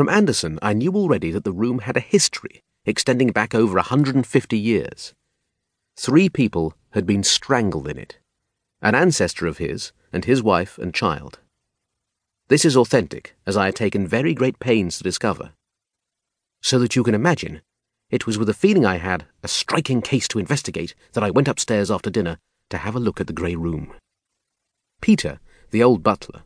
From Anderson, I knew already that the room had a history extending back over a 150 years. Three people had been strangled in it an ancestor of his, and his wife and child. This is authentic, as I had taken very great pains to discover. So that you can imagine, it was with a feeling I had a striking case to investigate that I went upstairs after dinner to have a look at the grey room. Peter, the old butler,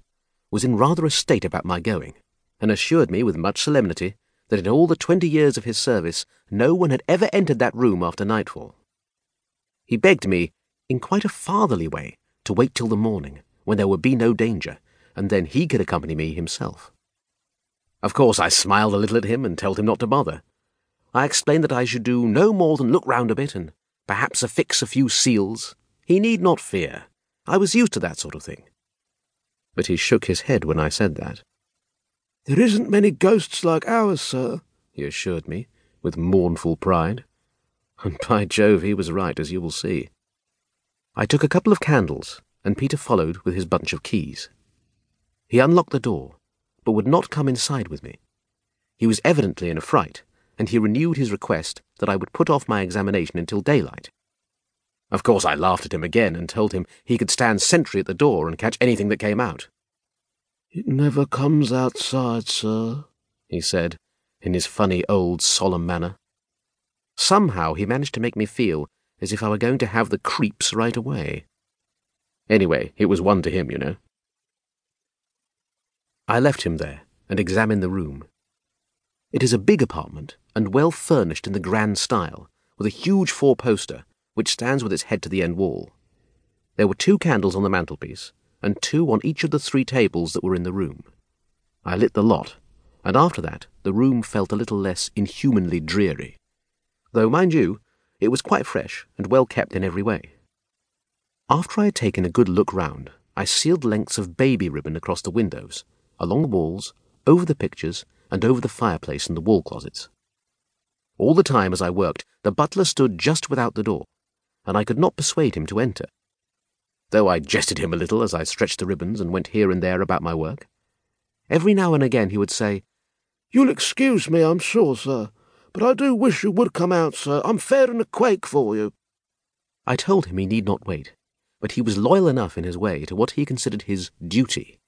was in rather a state about my going, and assured me with much solemnity that in all the twenty years of his service no one had ever entered that room after nightfall. He begged me, in quite a fatherly way, to wait till the morning, when there would be no danger, and then he could accompany me himself. Of course, I smiled a little at him and told him not to bother. I explained that I should do no more than look round a bit and perhaps affix a few seals. He need not fear. I was used to that sort of thing. But he shook his head when I said that. There isn't many ghosts like ours, sir, he assured me, with mournful pride. And by Jove, he was right, as you will see. I took a couple of candles, and Peter followed with his bunch of keys. He unlocked the door, but would not come inside with me. He was evidently in a fright, and he renewed his request that I would put off my examination until daylight. Of course, I laughed at him again and told him he could stand sentry at the door and catch anything that came out. It never comes outside, sir, he said, in his funny old solemn manner. Somehow he managed to make me feel as if I were going to have the creeps right away. Anyway, it was one to him, you know. I left him there and examined the room. It is a big apartment and well furnished in the grand style, with a huge four poster which stands with its head to the end wall. There were two candles on the mantelpiece, and two on each of the three tables that were in the room. I lit the lot, and after that the room felt a little less inhumanly dreary. Though, mind you, it was quite fresh and well kept in every way. After I had taken a good look round, I sealed lengths of baby ribbon across the windows, along the walls, over the pictures, and over the fireplace and the wall closets. All the time as I worked, the butler stood just without the door, and I could not persuade him to enter. Though I jested him a little as I stretched the ribbons and went here and there about my work. Every now and again he would say, You'll excuse me, I'm sure, sir. But I do wish you would come out, sir. I'm fair in a quake for you. I told him he need not wait, but he was loyal enough in his way to what he considered his duty.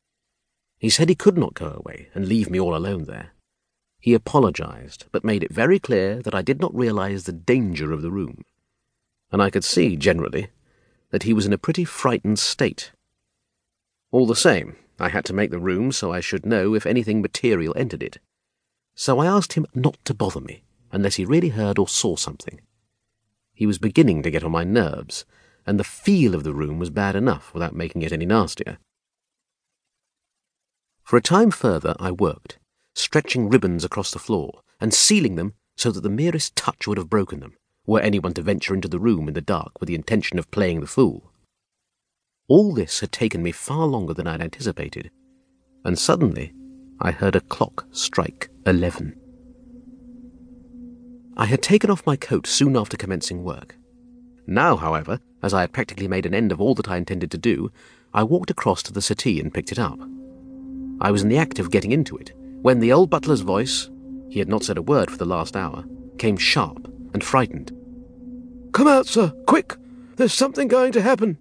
He said he could not go away and leave me all alone there. He apologized, but made it very clear that I did not realize the danger of the room. And I could see, generally, that he was in a pretty frightened state. All the same, I had to make the room so I should know if anything material entered it. So I asked him not to bother me unless he really heard or saw something. He was beginning to get on my nerves, and the feel of the room was bad enough without making it any nastier. For a time further I worked, stretching ribbons across the floor and sealing them so that the merest touch would have broken them, were anyone to venture into the room in the dark with the intention of playing the fool. All this had taken me far longer than I had anticipated, and suddenly I heard a clock strike eleven. I had taken off my coat soon after commencing work. Now, however, as I had practically made an end of all that I intended to do, I walked across to the settee and picked it up. I was in the act of getting into it when the old butler's voice, he had not said a word for the last hour, came sharp and frightened. Come out, sir, quick! There's something going to happen.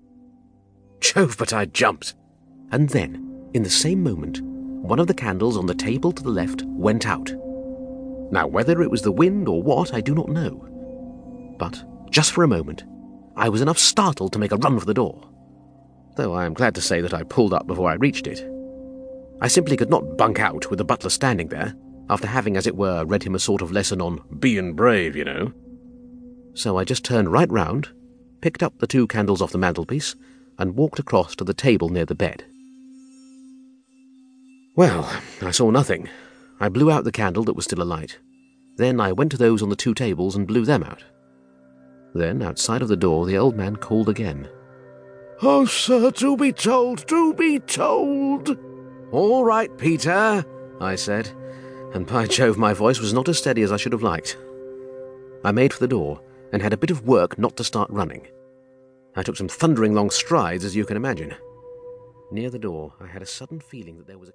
Jove, but I jumped. And then, in the same moment, one of the candles on the table to the left went out. Now, whether it was the wind or what, I do not know. But, just for a moment, I was enough startled to make a run for the door. Though I am glad to say that I pulled up before I reached it. I simply could not bunk out with the butler standing there, after having, as it were, read him a sort of lesson on being brave, you know. So I just turned right round, picked up the two candles off the mantelpiece, and walked across to the table near the bed. Well, I saw nothing. I blew out the candle that was still alight. Then I went to those on the two tables and blew them out. Then, outside of the door, the old man called again. Oh, sir, do be told, do be told. All right, Peter, I said, and by Jove, my voice was not as steady as I should have liked. I made for the door and had a bit of work not to start running. I took some thundering long strides, as you can imagine. Near the door, I had a sudden feeling that there was a.